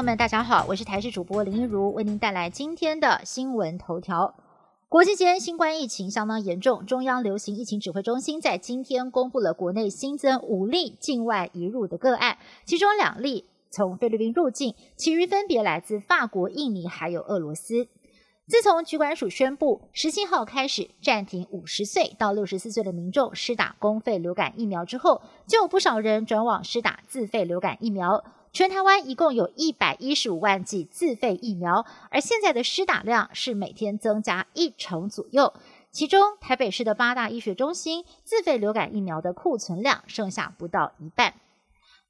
朋友们，大家好，我是台视主播林一如，为您带来今天的新闻头条。国际间新冠疫情相当严重，中央流行疫情指挥中心在今天公布了国内新增五例境外移入的个案，其中两例从菲律宾入境，其余分别来自法国、印尼还有俄罗斯。自从局管署宣布十七号开始暂停五十岁到六十四岁的民众施打公费流感疫苗之后，就有不少人转往施打自费流感疫苗。全台湾一共有一百一十五万剂自费疫苗，而现在的施打量是每天增加一成左右。其中，台北市的八大医学中心自费流感疫苗的库存量剩下不到一半，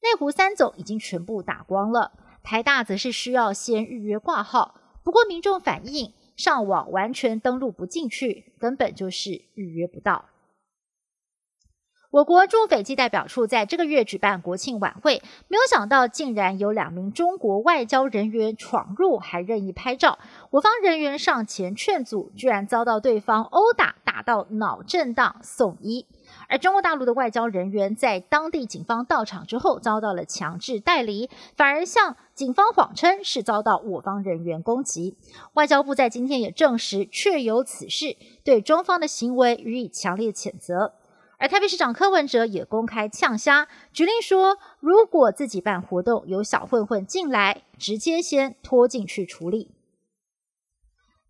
内湖三总已经全部打光了。台大则是需要先预约挂号，不过民众反映上网完全登录不进去，根本就是预约不到。我国驻斐济代表处在这个月举办国庆晚会，没有想到竟然有两名中国外交人员闯入，还任意拍照。我方人员上前劝阻，居然遭到对方殴打，打到脑震荡送医。而中国大陆的外交人员在当地警方到场之后，遭到了强制带离，反而向警方谎称是遭到我方人员攻击。外交部在今天也证实确有此事，对中方的行为予以强烈谴责。而台北市长柯文哲也公开呛虾，举例说，如果自己办活动有小混混进来，直接先拖进去处理。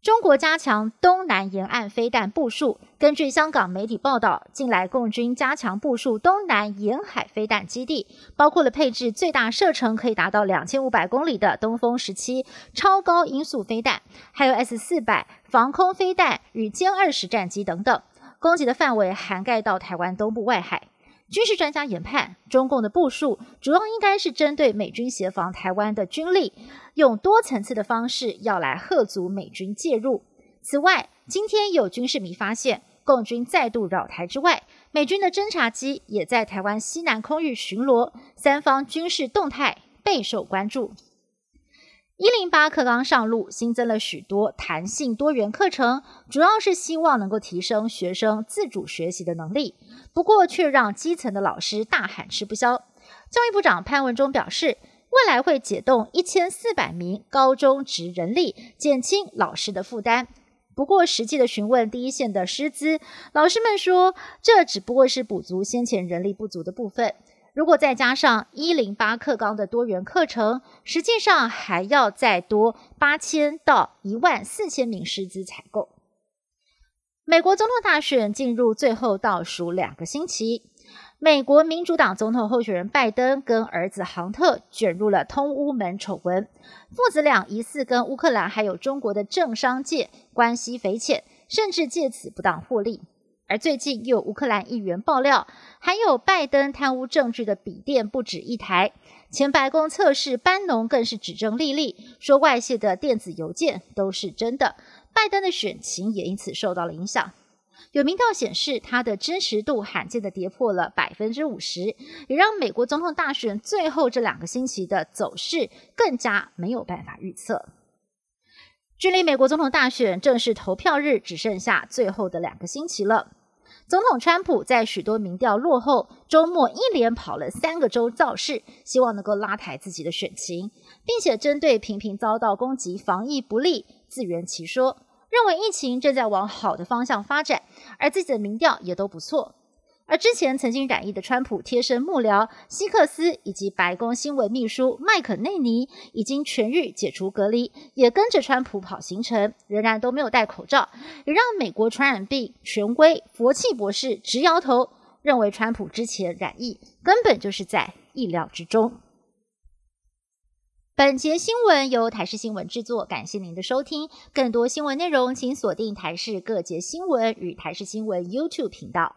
中国加强东南沿岸飞弹部署。根据香港媒体报道，近来共军加强部署东南沿海飞弹基地，包括了配置最大射程可以达到两千五百公里的东风十七超高音速飞弹，还有 S 四百防空飞弹与歼二十战机等等。攻击的范围涵盖到台湾东部外海。军事专家研判，中共的部署主要应该是针对美军协防台湾的军力，用多层次的方式要来吓阻美军介入。此外，今天有军事迷发现，共军再度扰台之外，美军的侦察机也在台湾西南空域巡逻，三方军事动态备受关注。一零八课纲上路，新增了许多弹性多元课程，主要是希望能够提升学生自主学习的能力。不过，却让基层的老师大喊吃不消。教育部长潘文忠表示，未来会解冻一千四百名高中职人力，减轻老师的负担。不过，实际的询问第一线的师资，老师们说，这只不过是补足先前人力不足的部分。如果再加上一零八课纲的多元课程，实际上还要再多八千到一万四千名师资采购。美国总统大选进入最后倒数两个星期，美国民主党总统候选人拜登跟儿子杭特卷入了通乌门丑闻，父子俩疑似跟乌克兰还有中国的政商界关系匪浅，甚至借此不当获利。而最近又有乌克兰议员爆料，还有拜登贪污证据的笔电不止一台。前白宫测试班农更是指证莉莉，说外泄的电子邮件都是真的。拜登的选情也因此受到了影响。有民调显示，他的真实度罕见的跌破了百分之五十，也让美国总统大选最后这两个星期的走势更加没有办法预测。距离美国总统大选正式投票日只剩下最后的两个星期了。总统川普在许多民调落后，周末一连跑了三个州造势，希望能够拉抬自己的选情，并且针对频频遭到攻击、防疫不力自圆其说，认为疫情正在往好的方向发展，而自己的民调也都不错。而之前曾经染疫的川普贴身幕僚希克斯以及白宫新闻秘书麦肯内尼已经痊愈解除隔离，也跟着川普跑行程，仍然都没有戴口罩，也让美国传染病权威佛气博士直摇头，认为川普之前染疫根本就是在意料之中。本节新闻由台视新闻制作，感谢您的收听。更多新闻内容，请锁定台视各节新闻与台视新闻 YouTube 频道。